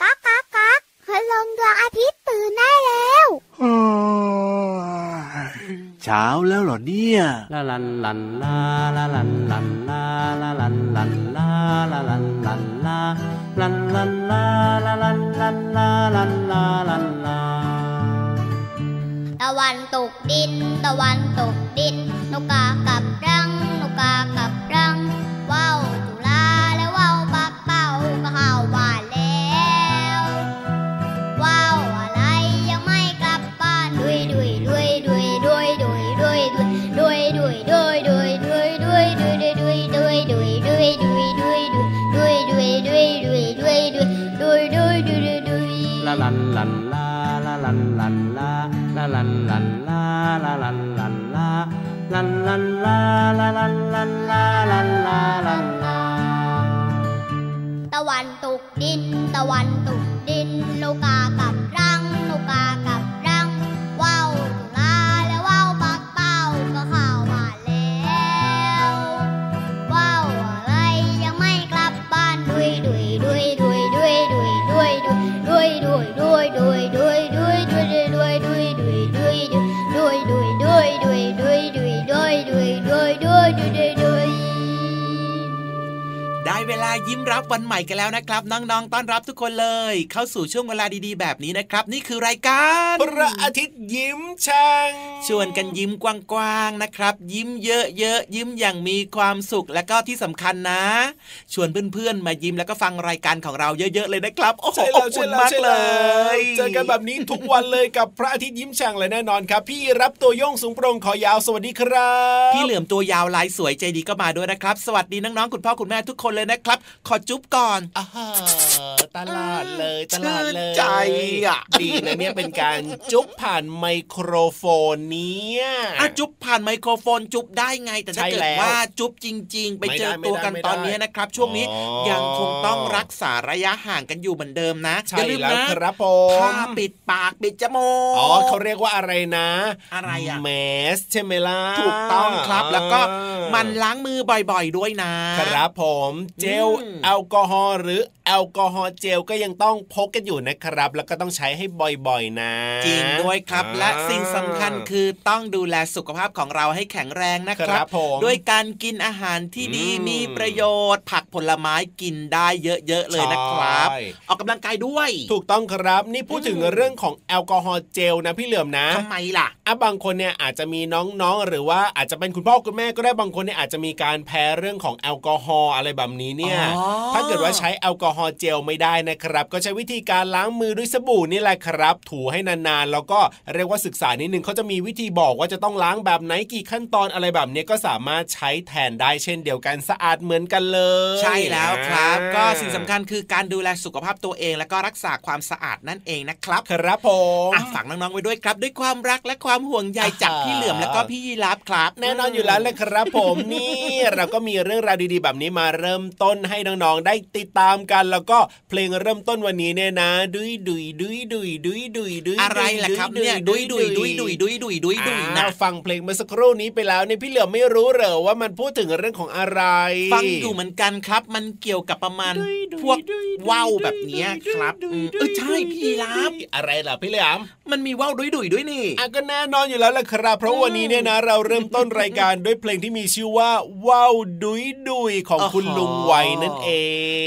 ก๊ากก๊ากก๊ากคืลงดวงอาทิตย์ตื่นได้แล้วเช้าแล้วเหรอเนี่ยลาลันลันลาลาลันลันลาลาลันลันลาลาลันลันลาลันลันลาลาลันลันลาลันลาลันลาตะวันตกดินตะวัน ลาลันลันลาลาลันลันลาลาลันลันลาลันลันลาลาลันลันลาลันลาลันลาตะวันตกดิน ตะวันตกดิน นกกากับรังนกกา ยิ้มรับวันใหม่กันแล้วนะครับ น้องๆ ต้อนรับทุกคนเลย เข้าสู่ช่วงเวลาดีๆ แบบนี้นะครับ นี่คือรายการ พระอาทิตย์ยิ้มช่าง ชวนกันยิ้มกว้างๆนะครับ ยิ้มเยอะๆยิ้มอย่างมีความสุขและก็ที่สำคัญนะ ชวนเพื่อนๆมายิ้มแล้วก็ฟังรายการของเราเยอะๆเลยนะครับโอ้โหใช่อแล้วบใช่อุ่นแล้วมากใช่เลแล้วยเจอกันแบบนี้ทุกวันเลยกับพระอาทิตย์ยิ้มช่างเลยแน่นอนครับ พี่รับตัวโยงสูงโปร่งคอยาวสวัสดีครับ พี่เหลือมตัวยาวลายสวยใจดีก็มาด้วยนะครับ สวัสดีน้องๆคุณพ่อคุณแม่ทุกคนเลยนะครับ ขอจุ๊บก่อนอ่าฮะตลาดเลยตลาดเลยชื่นใจอะดีนะเนี่ยเป็นการจุ๊บผ่านไมโครโฟนเนี่ยอะจุ๊บผ่านไมโครโฟนจุ๊บได้ไง แต่ถ้าใช่เกิดแล้วว่าจุ๊บจริง ๆ ไปเจอไม่ได้ตัวกันไม่ได้ตอนนี้นะครับ ช่วงนี้อ๋อยังคงต้องรักษาระยะห่างกันอยู่เหมือนเดิมนะอใช่ย่าลืมแล้วนะครับผผ้ามปิดปากปิดจมูกอ๋อเขาเรียกว่าอะไรนะ อะไรอะแมสใช่ไหมล่ะถูกต้องครับแล้วก็อ่ามันล้างมือบ่อยๆด้วยนะ ครับผมเจลอืมแอลกอฮอล์หรือแอลกอฮอล์เจลก็ยังต้องพกกันอยู่นะครับ แล้วก็ต้องใช้ให้บ่อยๆนะ จริงด้วยครับอ่าและสิ่งสำคัญคือต้องดูแลสุขภาพของเราให้แข็งแรงนะคครัรับบผมด้วยการกินอาหารที่ดีอืมมีประโยชน์ ผักผลไม้กินได้เยอะๆเลยนะครับใช่ออกกำลังกายด้วย ถูกต้องครับนี่พูดถึงอืมเรื่องของแอลกอฮอล์เจลนะพี่เหลือมนะทำไมล่ะอะบางคนเนี่ยอาจจะมีน้องๆ หรือว่าอาจจะเป็นคุณพ่อคุณแม่ก็ได้บางคนเนี่ยอาจจะมีการแพ้เรื่องของแอลกอฮอล์อะไรแบบนี้เนี่ยอ๋อถ้าเกิดว่าใช้แอลกอฮอล์เจลไม่ได้นะครับ ก็ใช้วิธีการล้างมือด้วยสบู่นี่แหละครับ ถูให้นานๆแล้วก็เรียกว่าศึกษานิดนึงเขาจะมีวิธีบอกว่าจะต้องล้างแบบไหนกี่ขั้นตอนอะไรแบบนี้ก็สามารถใช้แทนได้เช่นเดียวกันสะอาดเหมือนกันเลย ใช่แล้วครับอ่าก็สิ่งสำคัญคือการดูแลสุขภาพตัวเองแล้วก็รักษาความสะอาดนั่นเองนะครับ ครับผมอะฝากน้องๆไว้ด้วยครับ ด้วยความรักและความห่วงใยจากพี่เหลือมแล้วก็พี่ยีรับครับ แน่นอนอยู่แล้วเลยครับผมนี่ เราก็มีเรื่องราวดีๆ แบบนี้มาเริ่มต้นให้น้องๆได้ติดตามกัน แล้วก็เพลงเริ่มต้นวันนี้เนี่ยนะ ดุยดุยดุยดุยดุยดุยดุยอะไรล่ะครับเนี่ยดุยดุยดุยดุยดุยดุยดุยดุยนะอ่าฟังเพลงเมื่อสักครู่นี้ไปแล้วเนี่ยพี่เหลือไม่รู้เหรอว่ามันพูดถึงเรื่องของอะไร ฟังอยู่เหมือนกันครับ มันเกี่ยวกับประมาณพวกว่าวแบบนี้ครับเออใช่พี่ยีรับอะไรล่ะพี่เหลือมมันมีว่าวดุยดุยด้วยนี่อะก็แน่นอนอยู่แล้วละครับ เพราะวันนี้เนี่ยนะ เราเริ่มต้นรายการด้วยเพลงที่มีชื่อว่าว้าวดุยดุยของคุณลุงไวยนั่นเอ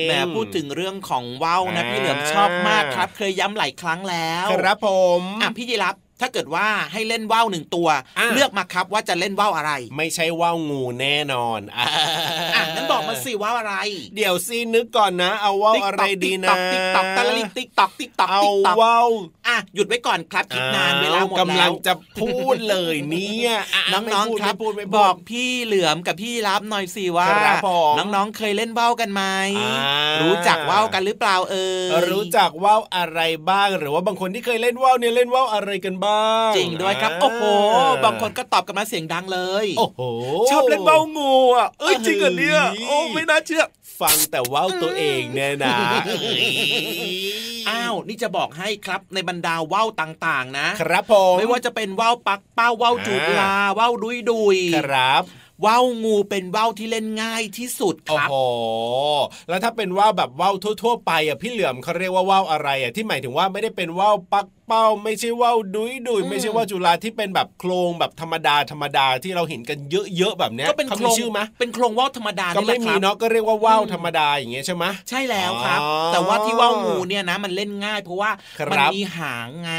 งแหมพูดถึงเรื่องของว่าวนะพี่เหลือมชอบมากครับ เคยย้ำหลายครั้งแล้ว ครับผมอะพี่ยีรับ ถ้าเกิดว่าให้เล่นว่าวหนึ่งตัวอะเลือกมาครับว่าจะเล่นว่าวอะไร ไม่ใช่ว่าวงูแน่นอนอะอะงั้นบอกมาสิว่าวอะไร เดี๋ยวซีนึกก่อนนะ เอาว่าวอะไรดีนะติ๊กตอกติ๊กตอกตะลิติ๊กตอกติ๊กตอกเอาติ๊กตอกว่าวอะหยุดไว้ก่อนครับคิดนานเวลาหมดแล้ลัวงจะพูดเลยเนี่ยะน้องๆไม่พูดครับไม่พูดไม่พูดบอกพี่เหลือมกับพี่รับหน่อยสิว่าครับผมน้องๆเคยเล่นว่าวกันไหมอ่ารู้รู้จักว่าวกันหรือเปล่าเอ่ยรู้จักว่าวอะไรบ้างหรือว่าบางคนที่เคยเล่นว่าวเนี่ยเล่นว่าวอะไรกันบ้างจริงด้วยครับ โอ้โห บางคนก็ตอบกันมาเสียงดังเลย โอ้โห ชอบเล่นว่าวงูอะเอ้ยจริงเหรอเนี่ยเฮ้ยโอ้ไม่น่าเชื่อ ฟังแต่ว่าวตัวเองเนี่ยนะอ้าวนี่จะบอกให้ครับในบรรดาว่าวต่างๆ นะ ครับผมไม่ว่าจะเป็นว่าวปักเป้าว่าวจูดลาว่าวดุยดุยครับว่าวงูเป็นว่าวที่เล่นง่ายที่สุดคโอ้รับโหแล้วถ้าเป็นว่าวแบบว่าวทั่ว ๆ ไปอะพี่เหลือมเขาเรียกว่าว่าวอะไรอะที่หมายถึงว่าไม่ได้เป็นว่าวปัก เป้าไม่ใช่ว่าวดุยดุยไม่ใช่ว่าจุฬาที่เป็นแบบโครงแบบธรรมดาธรรมดาที่เราเห็นกันเยอะๆแบบเนี้ยก็เป็นเขาโครงชื่อไหมเป็นโครงว่าวธรรมดาก็ไม่มีเนาะก็เรียกว่าว่าวธรรมดาอย่างเงี้ยใช่ไหมใช่แล้วครับ แต่ว่าที่ว่าวงูเนี่ยนะมันเล่นง่าย เพราะว่าครับมัมีหางไง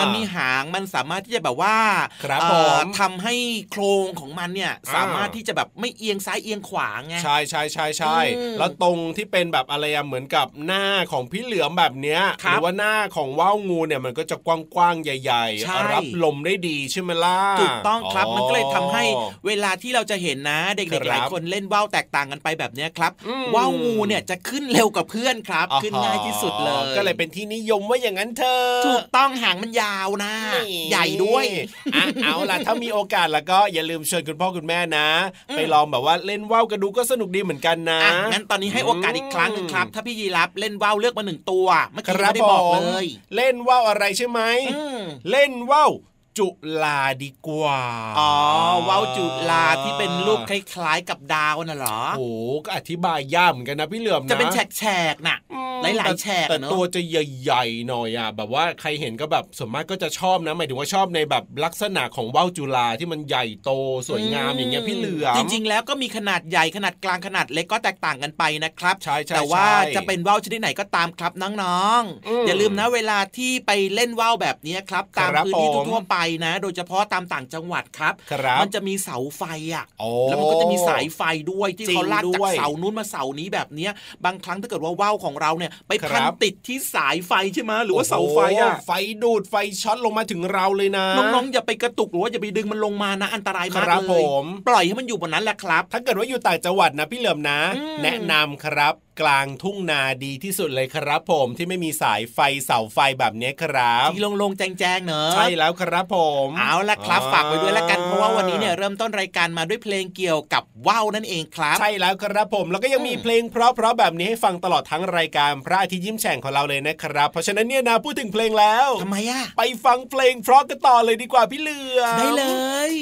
มันมีหางมันสามารถที่จะแบบว่าครับเอ่อผมทำให้โครงของมันเนี่ยสามารถที่จะแบบไม่เอียงซ้ายเอียงขวาไงใช่ใช่ใช่ใช่แล้วตรงที่เป็นแบบอะไรอะเหมือนกับหน้าของพี่เหลือมแบบเนี้ยหรือว่าหน้าของว่าวงูเนี่ยมันก็จะกว้างๆใหญ่ใช่ๆรับลมได้ดีใช่ไหมล่ะถูกต้องครับมันก็เลยทำให้อ๋อเวลาที่เราจะเห็นนะ เด็กครับๆหลายคนเล่นว่าวแตกต่างกันไปแบบเนี้ยครับอืมว่าวงูเนี่ยจะขึ้นเร็วกว่าเพื่อนครับ ขึ้นง่ายที่สุดเลยก็เลยเป็นที่นิยมว่าอย่างนั้นเธอะถูกต้องหางมันยาวนะ ใหญ่ด้วยอะเอาล่ะถ้ามีโอกาสแล้วก็อย่าลืมเชิญคุณพ่อคุณแม่นะอืมไปลองแบบว่าเล่นว่าวกันดูก็สนุกดีเหมือนกันนะอะงั้นตอนนี้ให้โอกาสอีกครั้งหนึ่งครับ ถ้าพี่ยีรับเล่นว่าวเลือกมาหนึ่งตัวเมื่อคกี้รับไม่ได้ผบอกมเลย เล่นว่าวอะไรใช่ไหมอืมเล่นว่าว จุลาดีกว่า อ๋อว่าวจุลาที่เป็นรูปคล้ายๆกับดาวน่ะเหรอ โอ้โหก็อธิบายยากเหมือนกันนะพี่เหลือมนะ จะเป็นแฉกๆน่ะอืมหลายๆแฉกแต่อะเนอะตัวจะใหญ่ๆหน่อยอะแบบว่าใครเห็นก็แบบส่วนมากก็จะชอบนะหมายถึงว่าชอบในแบบลักษณะของว่าวจุลาที่มันใหญ่โตสวยงามอย่างเงี้ยพี่เหลือมจริงๆ แล้วก็มีขนาดใหญ่ขนาดกลางขนาดเล็กก็แตกต่างกันไปนะครับใช่ใช่แต่ว่าใช่จะเป็นว่าวชนิดไหนก็ตามครับน้องอืมๆอย่าลืมนะเวลาที่ไปเล่นว่าวแบบนี้ครับตามครับพื้นที่ผมทั่วๆไปนะ โดยเฉพาะตามต่างจังหวัดครับครับ มันจะมีเสาไฟอะโอ้แล้วมันก็จะมีสายไฟด้วยที่จริงเขาลากจากด้วยเสานู้นมาเสานี้แบบเนี้ย บางครั้งถ้าเกิดว่าว่าวของเราเนี่ย ไปพันครับติดที่สายไฟใช่ไหมหรือว่าเสาไฟอะโโหไฟดูดไฟช็อตลงมาถึงเราเลยนะ น้องๆอย่าไปกระตุกหรือว่าอย่าไปดึงมันลงมานะ อันตรายมากครับเลผยมปล่อยให้มันอยู่บนนั้นแหละครับ ถ้าเกิดว่าอยู่ต่างจังหวัดนะพี่เหลือมนะอืมแนะนำครับกลางทุ่งนาดีที่สุดเลยครับ ผมที่ไม่มีสายไฟเสาไฟแบบนี้ครับที่โลงๆแจ้งๆเนอะใช่แล้วครับผมเอาละครับฝากไว้ด้วยละกันเพราะว่าวันนี้เนี่ยเริ่มต้นรายการมาด้วยเพลงเกี่ยวกับว่าวนั่นเองครับ ใช่แล้วครับผมแล้วก็ยังมีอืมเพลงเพราะๆแบบนี้ให้ฟังตลอดทั้งรายการพระอาทิตย์ยิ้มแฉ่งของเราเลยนะครับ เพราะฉะนั้นเนี่ยนะพูดถึงเพลงแล้วทำไมอะไปฟังเพลงเพราะกันต่อเลยดีกว่าพี่เหลือมได้เลย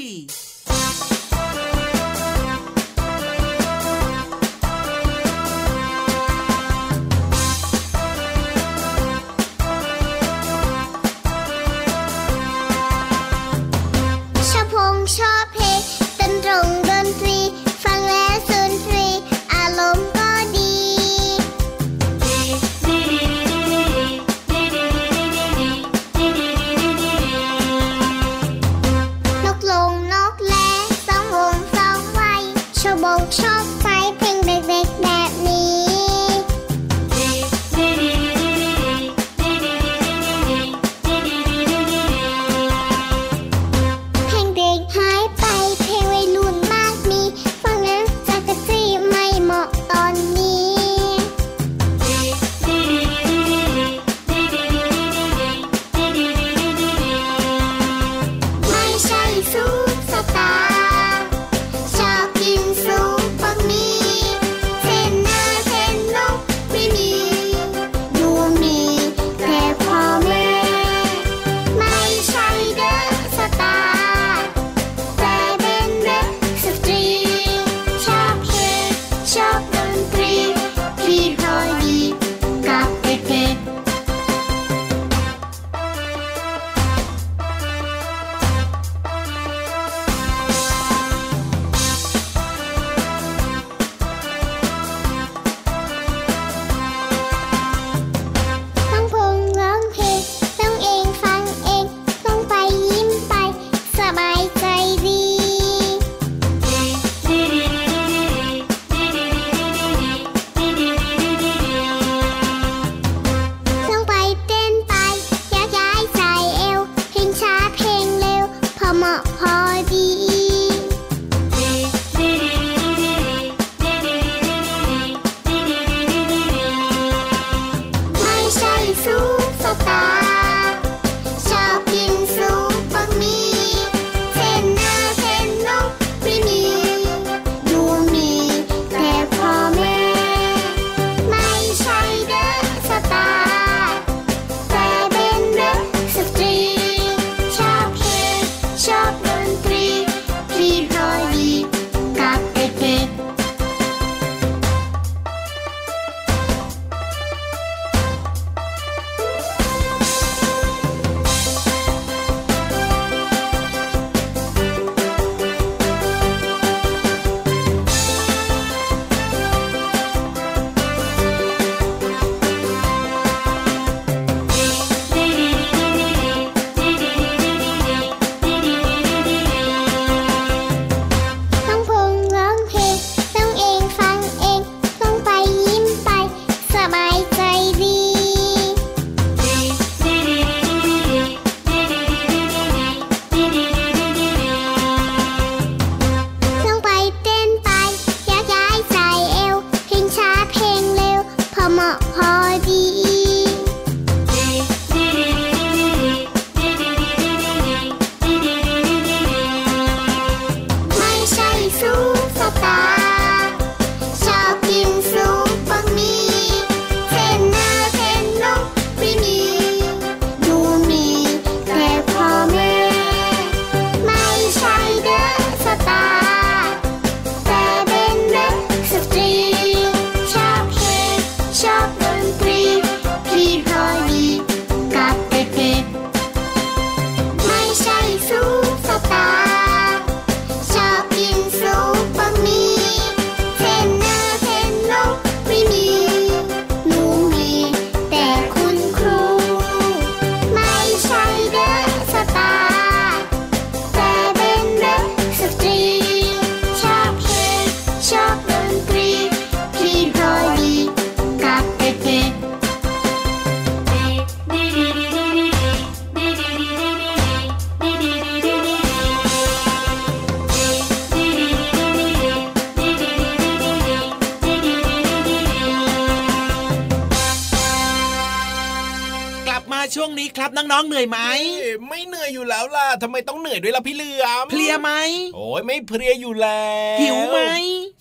ครับ น้องๆเหนื่อยไหมเอ้ยไม่เหนื่อยอยู่แล้วล่ะทำไมต้องเหนื่อยด้วยล่ะพี่เหลือมเพลียไหมโอ้ยไม่เพลียอยู่แล้วหิวไหม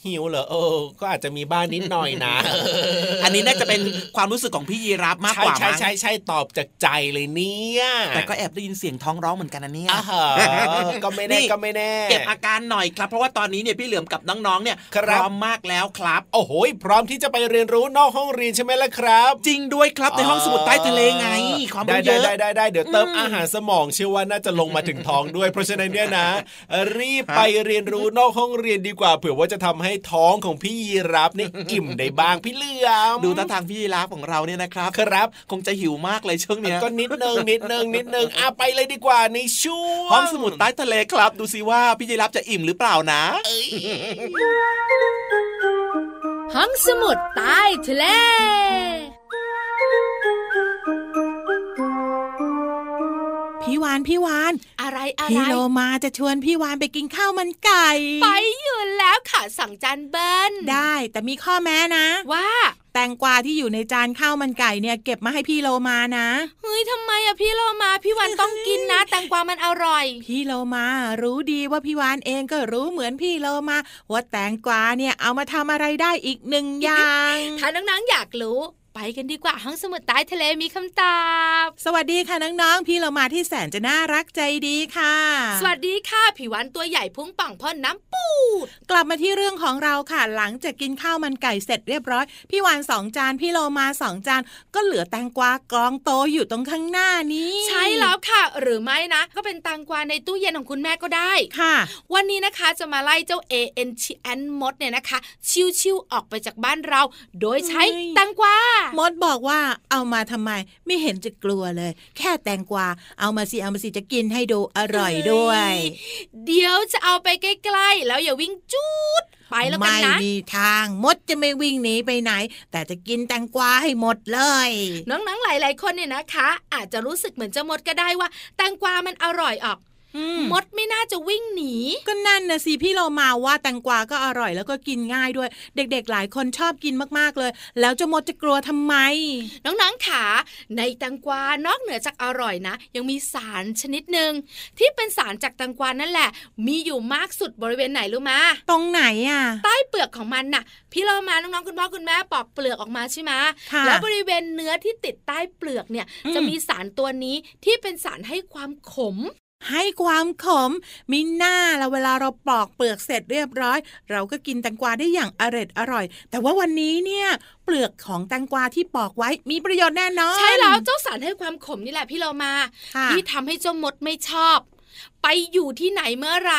หิวเหรอเออ ก็อาจจะมีบ้างนิดหน่อยนะ อันนี้น่าจะเป็นความรู้สึกของพี่ยีรับมากใช่กว่าใช่มั้งใช่ใช่ตอบจากใจเลยเนี่ยแต่ก็แอบได้ยินเสียงท้องร้องเหมือนกันนะเนี่ยอ่าฮะก็ไม่แน่นี่ก็ไม่แน่เก็บอาการหน่อยครับ เพราะว่าตอนนี้เนี่ยพี่เหลือมกับน้องๆเนี่ยครับพร้อมมากแล้วครับ โอ้โหพร้อมที่จะไปเรียนรู้นอกห้องเรียนใช่ไหมล่ะครับ จริงด้วยครับในห้องสมุดใต้ทะเลไง ความได้รู้เยได้อะได้ได้ได้เดี๋ยวเติมอืมอาหารสมองเชื่อว่าน่าจะลงมาถึงท้องด้วย เพราะฉะนั้นเนี่ยนะ รีบไปเรียนรู้นอกห้องเรียนดีกว่าเผื่อว่าจะทำให้ท้องของพี่ยีรับนี่อิ่มได้บ้างพี่เหลือมดูท่าทางพี่ยีรับของเราเนี่ยนะครับครับ คงจะหิวมากเลยช่วงเนี้ยก็นิดนึงนิดนึงนิดนึงอะไปเลยดีกว่าในช่วงห้องสมุดใต้ทะเลครับ ดูสิว่าพี่ยีรับจะอิ่มหรือเปล่านะห้องสมุดใต้ทะเล วานพี่วานอะไรอะไรพี่โลมาจะชวนพี่วานไปกินข้าวมันไก่ ไปอยู่แล้วค่ะสั่งจานเบิ้ลได้แต่มีข้อแม้นะ ว่า แตงกวาที่อยู่ในจานข้าวมันไก่เนี่ย เก็บมาให้พี่โลมานะเฮ้ยทำไมอะพี่โลมาพี่วันต้องกินนะ แตงกวามันอร่อย พี่โลมารู้ดีว่าพี่วานเองก็รู้เหมือนพี่โลมาว่าแตงกวาเนี่ยเอามาทำอะไรได้อีกหนึ่งอย่างถ้าน้องๆอยากรู้ ไปกันดีกว่าห้องสมุดใต้ทะเลมีคำตอบ สวัสดีค่ะน้องๆ พี่โลมาที่แสนจะน่ารักใจดีค่ะ สวัสดีค่ะผิววันตัวใหญ่พุงป่องพ่นน้ำปูด กลับมาที่เรื่องของเราค่ะ หลังจากกินข้าวมันไก่เสร็จเรียบร้อย พี่วานสองจานพี่โลมาสองจาน ก็เหลือแตงกวากรองโตอยู่ตรงข้างหน้านี้ ใช่แล้วค่ะ หรือไม่นะ ก็เป็นแตงกวาในตู้เย็นของคุณแม่ก็ได้ค่ะ วันนี้นะคะจะมาไล่เจ้า A N T N มดเนี่ยนะคะ ชิวๆออกไปจากบ้านเรา โดยใช้เฮ้ยแตงกวามดบอกว่าเอามาทำไม ไม่เห็นจะกลัวเลย แค่แตงกวาเอามาสิเอามาสิจะกินให้ดูอร่อยด้วย เดี๋ยวจะเอาไปใกล้ๆ แล้วอย่าวิ่งจูดไปแล้วกันไม่นะมีทางมดจะไม่วิ่งหนีไปไหน แต่จะกินแตงกวาให้หมดเลย น้องๆหลาย ๆ คนเนี่ยนะคะ อาจจะรู้สึกเหมือนเจ้ามดก็ได้ว่า แตงกวามันอร่อยออกอื มมดไม่น่าจะวิ่งหนี ก็นั่นนะสิพี่เรามาว่าแตงกวาก็อร่อยแล้วก็กินง่ายด้วย เด็กๆ หลายคนชอบกินมากๆเลย แล้วเจะมดจะกลัวทำไม น้องๆขาในแตงกวานอกเหนือจากอร่อยนะ ยังมีสารชนิดหนึ่งที่เป็นสารจากแตงกวานั่นแหละ มีอยู่มากสุดบริเวณไหนรู้มาตรงไหนอะใต้เปลือกของมันน่ะ พี่เรามาน้องๆคุณพ่อคุณแม่ปอกเปลือกออกมาใช่ไหมค่ะแล้วบริเวณเนื้อที่ติดใต้เปลือกเนี่ยอืมจะมีสารตัวนี้ที่เป็นสารให้ความขม ให้ความขมมีหน้าแล้วเวลาเราปอกเปลือกเสร็จเรียบร้อย เราก็กินแตงกวาได้อย่างอร็ดอร่อย แต่ว่าวันนี้เนี่ย เปลือกของแตงกวาที่ปอกไว้มีประโยชน์แน่นอน ใช่แล้วเจ้าสารให้ความขมนี่แหละพี่เรามาค่ะที่ทำให้เจ้ามดไม่ชอบไปอยู่ที่ไหนเมื่อไหร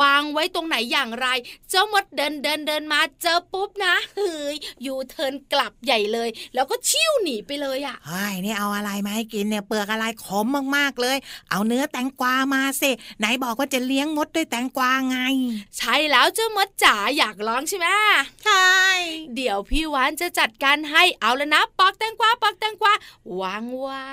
วางไว้ตรงไหนอย่างไร เจ้ามดเดินเดินเดินมาเจอปุ๊บนะเฮ้ยอยู่เทิร์นกลับใหญ่เลย แล้วก็ชิ่วหนีไปเลยอะเฮ้ยนี่เอาอะไรมาให้กินเนี่ยเปลือกอะไรขมมากๆเลย เอาเนื้อแตงกวามาสิไหนบอกว่าจะเลี้ยงมดด้วยแตงกวาไง ใช่แล้วเจ้ามดจ๋าอยากลองใช่ไหมใช่เดี๋ยวพี่วานจะจัดการให้เอาแล้วนะปอกแตงกวาปอกแตงกวาวางไว้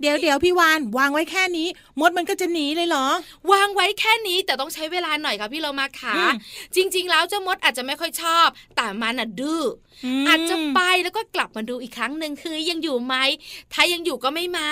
เดี๋ยวเดี๋ยวพี่วานวางไว้แค่นี้ มดมันก็จะหนีเลยเหรออวางไว้แค่นี้แต่ต้องใช้เวลาหน่อยค่ะพี่เรามาขาอืมจริง ๆ แล้วเจ้ามดอาจจะไม่ค่อยชอบ แต่มันอะดื้ออมอาจจะไปแล้วก็กลับมาดูอีกครั้งหนึ่งคือยังอยู่ไหมถ้ายังอยู่ก็ไม่มา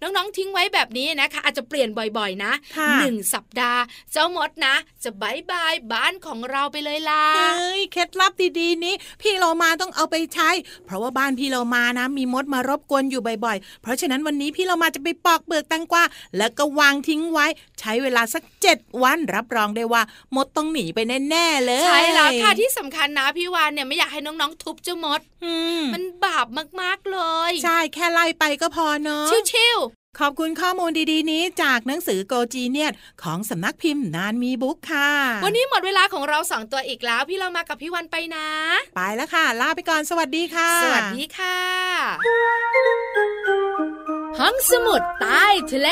น้องๆทิ้งไว้แบบนี้นะคะ อาจจะเปลี่ยนบ่อยๆนะค่ะหนึ่งสัปดาห์ เจ้ามดนะ จะบายบายบ้านของเราไปเลยล่ะเฮ้ยเคล็ดลับดีๆนี้ พี่เรามาต้องเอาไปใช้ เพราะว่าบ้านพี่เรามานะ มีมดมารบกวนอยู่บ่อยๆ เพราะฉะนั้นวันนี้พี่เรามาจะไปปอกเปลือกแตงกวาแล้วก็วางทิ้งไว้ใช้เวลาสักเจ็ดวันรับรองได้ว่า มดต้องหนีไปแน่ๆเลย ใช่แล้วค่ะที่สำคัญนะพี่วานเนี่ยไม่อยากให้น้องๆ ทุบเจ้ามดอืมมันบาปมากๆเลย ใช่แค่ไล่ไปก็พอเนาะชิวขอบคุณข้อมูลดีๆ นี้จากหนังสือโกจีเนียตของสำนักพิมพ์นานมีบุ๊กค่ะๆวันนี้หมดเวลาของเราสองตัวอีกแล้ว พี่เรามากับพี่วันไปนะ ไปแล้วค่ะ ลาไปก่อนสวัสดีค่ะ สวัสดีค่ะห้องสมุดใต้ทะเล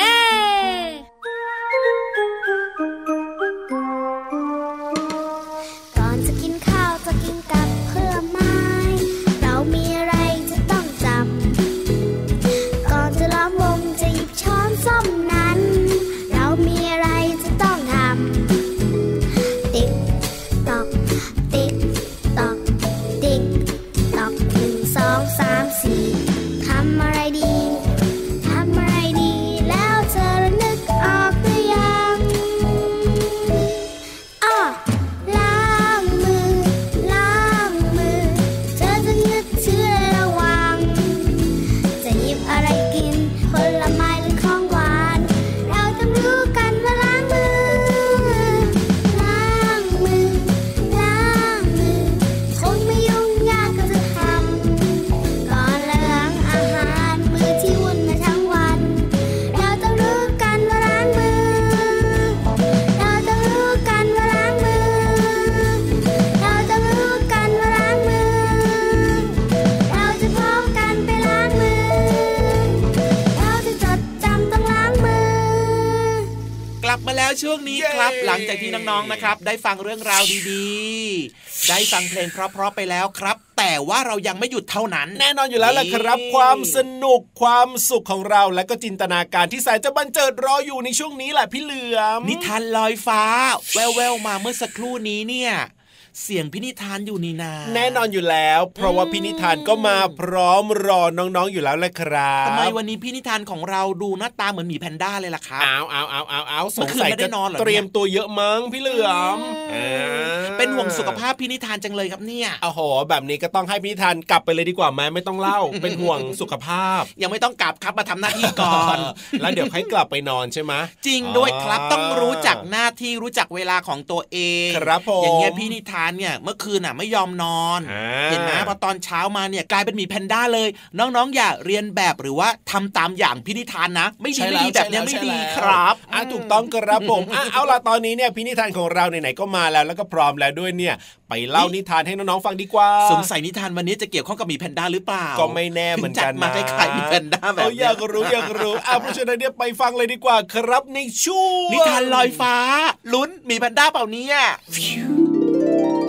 แล้วช่วงนี้ครับเย้หลังจากที่น้องๆนะครับ ได้ฟังเรื่องราวดีๆ ได้ฟังเพลงเพราะๆไปแล้วครับแต่ว่าเรายังไม่หยุดเท่านั้น แน่นอนอยู่แล้วแหละครับนี่ความสนุกความสุขของเราและก็จินตนาการที่แสนจะบันเจิดรออยู่ในช่วงนี้แหละพี่เหลือมนิทานลอยฟ้า แววๆมาเมื่อสักครู่นี้เนี่ย เสียงพินิทานอยู่นี่นาแน่นอนอยู่แล้ว เพราะว่าพี่นิทานก็มาพร้อมรอน้องๆอยู่แล้วแหละครับทำไมวันนี้พี่นิทานของเราดูหน้าตาเหมือนหมีแพนด้าเลยล่ะครับอ้าวอ้าวอ้าวอ้าวอ้าวสเมื่งอคืนสัยไม่ได้จะนอนเหรอเนี่ยเตรียมตัวเยอะมั้งพี่เหลือมอืมอ่าเป็นห่วงสุขภาพพี่นิทานจังเลยครับเนี่ยโอ้โห แบบนี้ก็ต้องให้พี่นิทานกลับไปเลยดีกว่าไหมไม่ต้องเล่า เป็นห่วงสุขภาพ ยังไม่ต้องกลับครับมาทำหน้าที่ก่อน แล้วเดี๋ยวให้กลับไปนอนใช่ไหมจริงด้วยครับอ่าต้องรู้จักหน้าที่รู้จักเวลาของตัวเองครับผมอย่างเงี้ยพี่นิทานเนี่ยเมื่อคืนอะไม่ยอมนอนอ่าเห็นไหมพอตอนเช้ามาเนี่ยกลายเป็นหมีแพนด้าเลย น้องๆ อย่าเรียนแบบหรือว่าทำตามอย่างพี่นิทานนะ ไม่ดีใช่ไม่แล้วดีแบบเนี้ยใช่ไม่แล้วดีใช่แล้วครับอะถูกต้องครับผมอะเอาล่ะตอนนี้เนี่ยพี่นิทานของเราไหนๆก็มาแล้วแล้วก็พร้อมแล้วด้วยเนี่ยไปเล่านิทานให้น้องๆฟังดีกว่า สงสัยนิทานวันนี้จะเกี่ยวข้องกับหมีแพนด้าหรือเปล่า ก็ไม่แน่เหมือนกันถึงจัดมานะคล้ายๆหมีแพนด้าแบบเออเนี้อยากรู้อยากรู้อะเพราะฉะนั้นเนี่ยไปฟังเลยดีกว่าครับในช่วงนิทานลอยฟ้า ลุ้นหมีแพนด้าเปล่าเนี่ย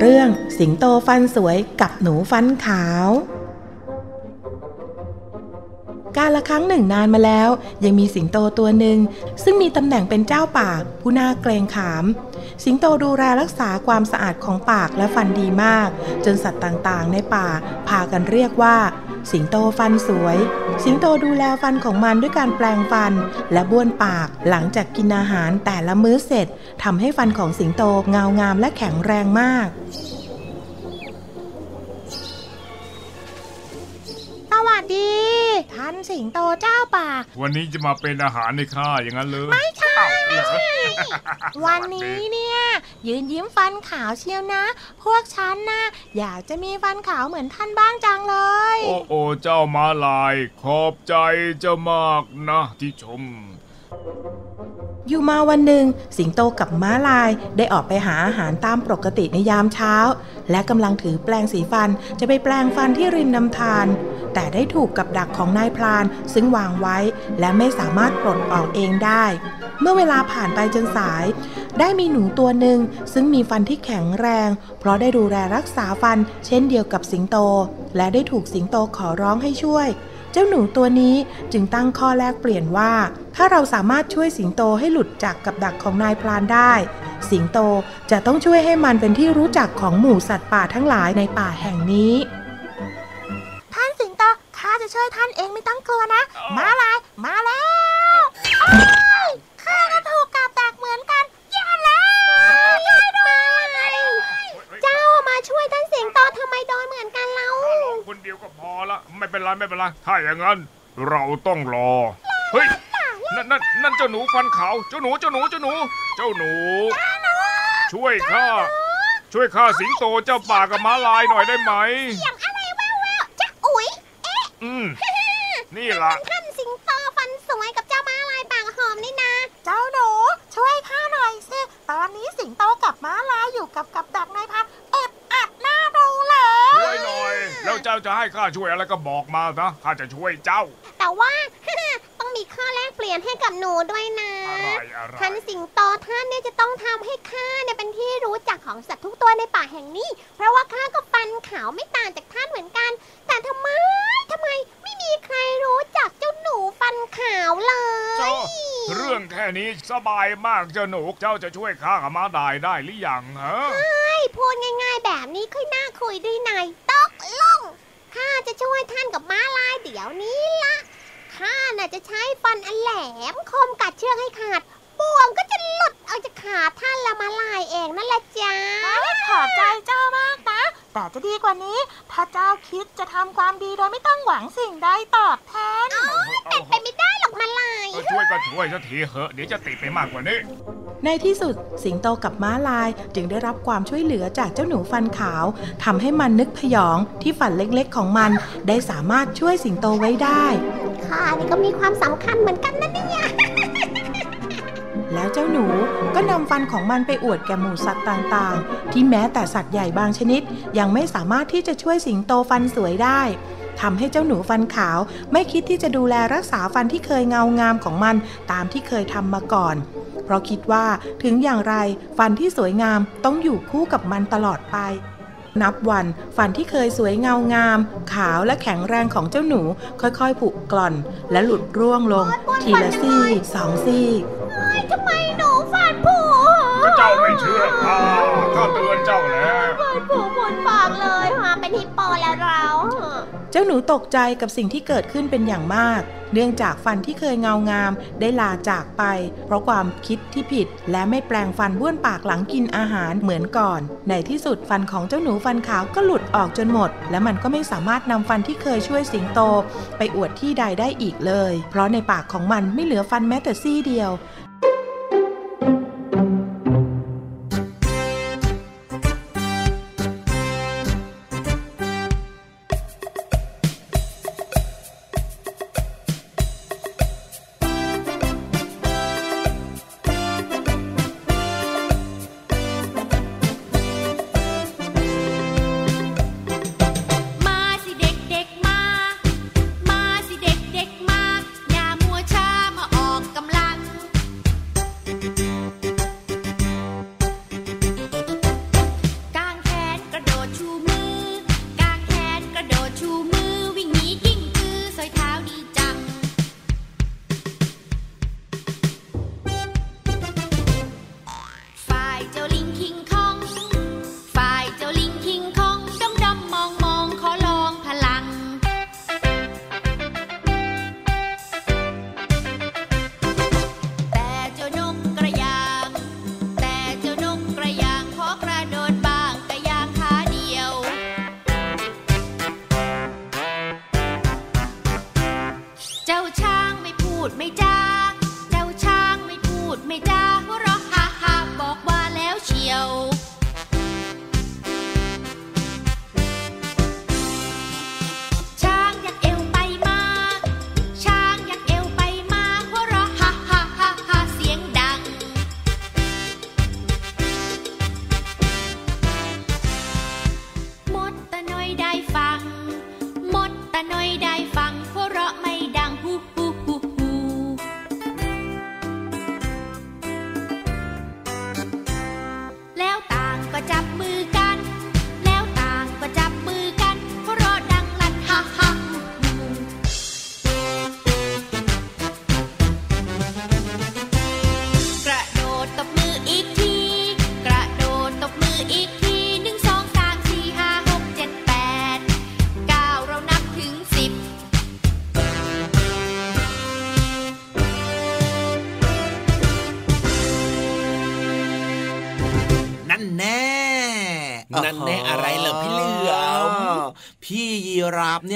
เรื่องสิงโตฟันสวยกับหนูฟันขาว การละครั้งหนึ่งนานมาแล้ว ยังมีสิงโตตัวหนึ่ง ซึ่งมีตำแหน่งเป็นเจ้าป่า ผู้น่าเกรงขาม สิงโตดูแลรักษาความสะอาดของปากและฟันดีมาก จนสัตว์ต่างๆ ในป่า พากันเรียกว่า สิงโตฟันสวย สิงโตดูแลฟันของมันด้วยการแปลงฟัน และบ้วนปากหลังจากกินอาหารแต่ละมื้อเสร็จทำให้ฟันของสิงโตเงางามและแข็งแรงมาก สิงโตเจ้าป่า วันนี้จะมาเป็นอาหารในข้าอย่างนั้นเลยไม่ใช่เหรอวันนี้เนี่ย ยืนยิ้มฟันขาวเชียวนะ พวกฉันนะอยากจะมีฟันขาวเหมือนท่านบ้างจังเลย โอ้โอเจ้ามาลาย ขอบใจเจ้ามากนะที่ชม อยู่มาวันหนึ่ง สิงโตกับม้าลายได้ออกไปหาอาหารตามปกติในยามเช้า และกำลังถือแปลงสีฟันจะไปแปลงฟันที่ริมน้ำธารแต่ได้ถูกกับดักของนายพรานซึ่งวางไว้และไม่สามารถปลดออกเองได้ เมื่อเวลาผ่านไปจนสาย ได้มีหนูตัวหนึ่งซึ่งมีฟันที่แข็งแรง เพราะได้ดูแลรักษาฟันเช่นเดียวกับสิงโต และได้ถูกสิงโตขอร้องให้ช่วย เจ้าหนูตัวนี้จึงตั้งข้อแลกเปลี่ยนว่า ถ้าเราสามารถช่วยสิงโตให้หลุดจากกับดักของนายพรานได้ สิงโตจะต้องช่วยให้มันเป็นที่รู้จักของหมู่สัตว์ป่าทั้งหลายในป่าแห่งนี้ ท่านสิงโตข้าจะช่วยท่านเองไม่ต้องกลัวนะ มาลายมาแล้วโอ้ยข้าก็ถูกกับดักเหมือนกันแย่แล้วช่วยด้วย เจ้ามาช่วยท่านสิงโตทำไมโดนเหมือนกันเรา เรา คนเดียวก็พอละ ไม่เป็นไรไม่เป็นไรถ้าอย่างนั้น เราต้องรอ เฮ้ย นั่นนั่นนั่นเจ้าหนูฟันขาวเจ้าหนูเจ้าหนูเจ้าหนู เจ้าหนู ช่วยข้า ช่วยข้าสิงโตเจ้าป่ากับม้าลายหน่อยได้ไหมอย่างอะไรแววแววจะอุ๊ยเอ๊ะอืมนี่ล่ะท่านสิงโตฟันสวยกับเจ้าม้าลายปากหอมนี่นะเจ้าหนู ช่วยข้าหน่อยสิตอนนี้สิงโตกับม้าลายอยู่กับกับดักนายพันเอ็ดอัดหน้าดูเลย ช่วยหน่อย แล้วเจ้าจะให้ข้าช่วยอะไรก็บอกมานะข้าจะช่วยเจ้า แต่ว่า ต้องมีข้อแลกเปลี่ยนให้กับหนูด้วยนะอะไรอะไรท่านสิงโตท่านเนี่ยจะต้องทำให้ข้าเนี่ยเป็นที่รู้จักของสัตว์ทุกตัวในป่าแห่งนี้ เพราะว่าข้าก็ฟันขาวไม่ต่างจากท่านเหมือนกัน แต่ทำไมทำไมไม่มีใครรู้จักเจ้าหนูฟันขาวเลยเจ้าเรื่องแค่นี้สบายมากเจ้าหนูเจ้าจะช่วยข้ากับม้าลายได้หรือยังฮะใช่พูดง่าย ๆ แบบนี้ค่อยน่าคุยด้วยนายตกลงข้า จะช่วยท่านกับม้าลายเดี๋ยวนี้ละข้าน่ะจะใช้ฟันอันแหลมคมกัดเชือกให้ขาดบ่วงก็จะหลุดออกจากขาท่านละม้าลายเองนั่นแหละจ้าขอบใจเจ้ามากนะ แต่จะดีกว่านี้ ถ้าเจ้าคิดจะทำความดีโดยไม่ต้องหวังสิ่งใดตอบแทนเป็นไปไม่ได้หรอกม้าลายก็ช่วยก็ช่วยสักทีเหอะเดี๋ยวจะติดไปมากกว่านี้ ในที่สุดสิงโตกับม้าลายจึงได้รับความช่วยเหลือจากเจ้าหนูฟันขาวทำให้มันนึกพยองที่ฝันเล็กๆของมัน ได้สามารถช่วยสิงโตไว้ได้ข้านี่ก็มีความสำคัญเหมือนกันนะเนี่ย แล้วเจ้าหนูก็นำฟันของมันไปอวดแก่หมู่สัตว์ต่างๆ ที่แม้แต่สัตว์ใหญ่บางชนิด ยังไม่สามารถที่จะช่วยสิงโตฟันสวยได้ทำให้เจ้าหนูฟันขาว ไม่คิดที่จะดูแลรักษาฟันที่เคยเงางามของมันตามที่เคยทำมาก่อน เพราะคิดว่าถึงอย่างไรฟันที่สวยงามต้องอยู่คู่กับมันตลอดไป นับวันฟันที่เคยสวยเงางาม ขาวและแข็งแรงของเจ้าหนูค่อยๆผุกร่อน และหลุดร่วงลง ทีละซี่สองซี่ จ้าไม่เชื่อข้าข้าเตือนเจ้าแล้วฟันผุหมุนปากเลยค่ะเป็นฮิปโปแล้วเรา เจ้าหนูตกใจกับสิ่งที่เกิดขึ้นเป็นอย่างมาก เนื่องจากฟันที่เคยเงางามได้ลาจากไป เพราะความคิดที่ผิดและไม่แปลงฟันบ้วนปากหลังกินอาหารเหมือนก่อน ในที่สุดฟันของเจ้าหนูฟันขาวก็หลุดออกจนหมด และมันก็ไม่สามารถนำฟันที่เคยช่วยสิงโต ไปอวดที่ใดได้อีกเลย เพราะในปากของมันไม่เหลือฟันแม้แต่ซี่เดียว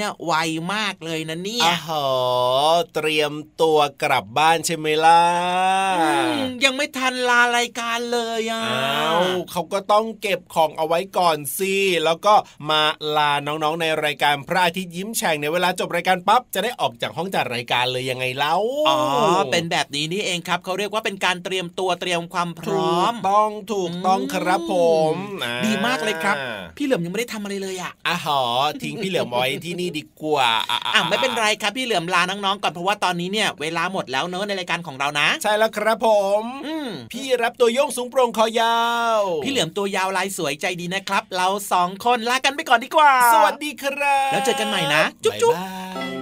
เนี่ยไวมากเลยนะเนี่ยอาหอเตรียมตัวกลับบ้านใช่ไหมล่ะอืมยังไม่ทันลารายการเลยอะอ้าวเขาก็ต้องเก็บของเอาไว้ก่อนสิแล้วก็มาลาน้องๆในรายการพระอาทิตย์ยิ้มแฉ่งในเวลาจบรายการปั๊บจะได้ออกจากห้องจัดรายการเลยยังไงเล่าอ๋อเป็นแบบนี้นี่เองครับเขาเรียกว่าเป็นการเตรียมตัวเตรียมความพถูร้อมกต้องถูกต้องครับผมอ่ดีมากเลยครับ พี่เหลือมยังไม่ได้ทำอะไรเลยอะอาหอทิ้งพี่เหลือมไว้ที่นี่ดีกว่าอะอะไม่เป็นไรครับพี่เหลือมลาน้องๆก่อนเพราะว่าตอนนี้เนี่ยเวลาหมดแล้วเนอะในรายการของเรานะ ใช่แล้วครับผมอืมพี่รับตัวโยงสูงโปร่งคอยาว พี่เหลือมตัวยาวลายสวยใจดีนะครับ เราสองคนลากันไปก่อนดีกว่า สวัสดีครับ แล้วเจอกันใหม่นะ จุ๊บจุ๊บายบาย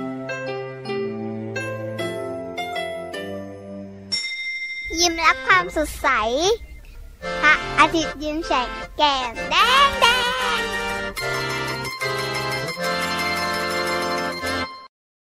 ยิ้มรับความสดใสพระอาทิตย์ยิ้มแฉกแก้มแดงแด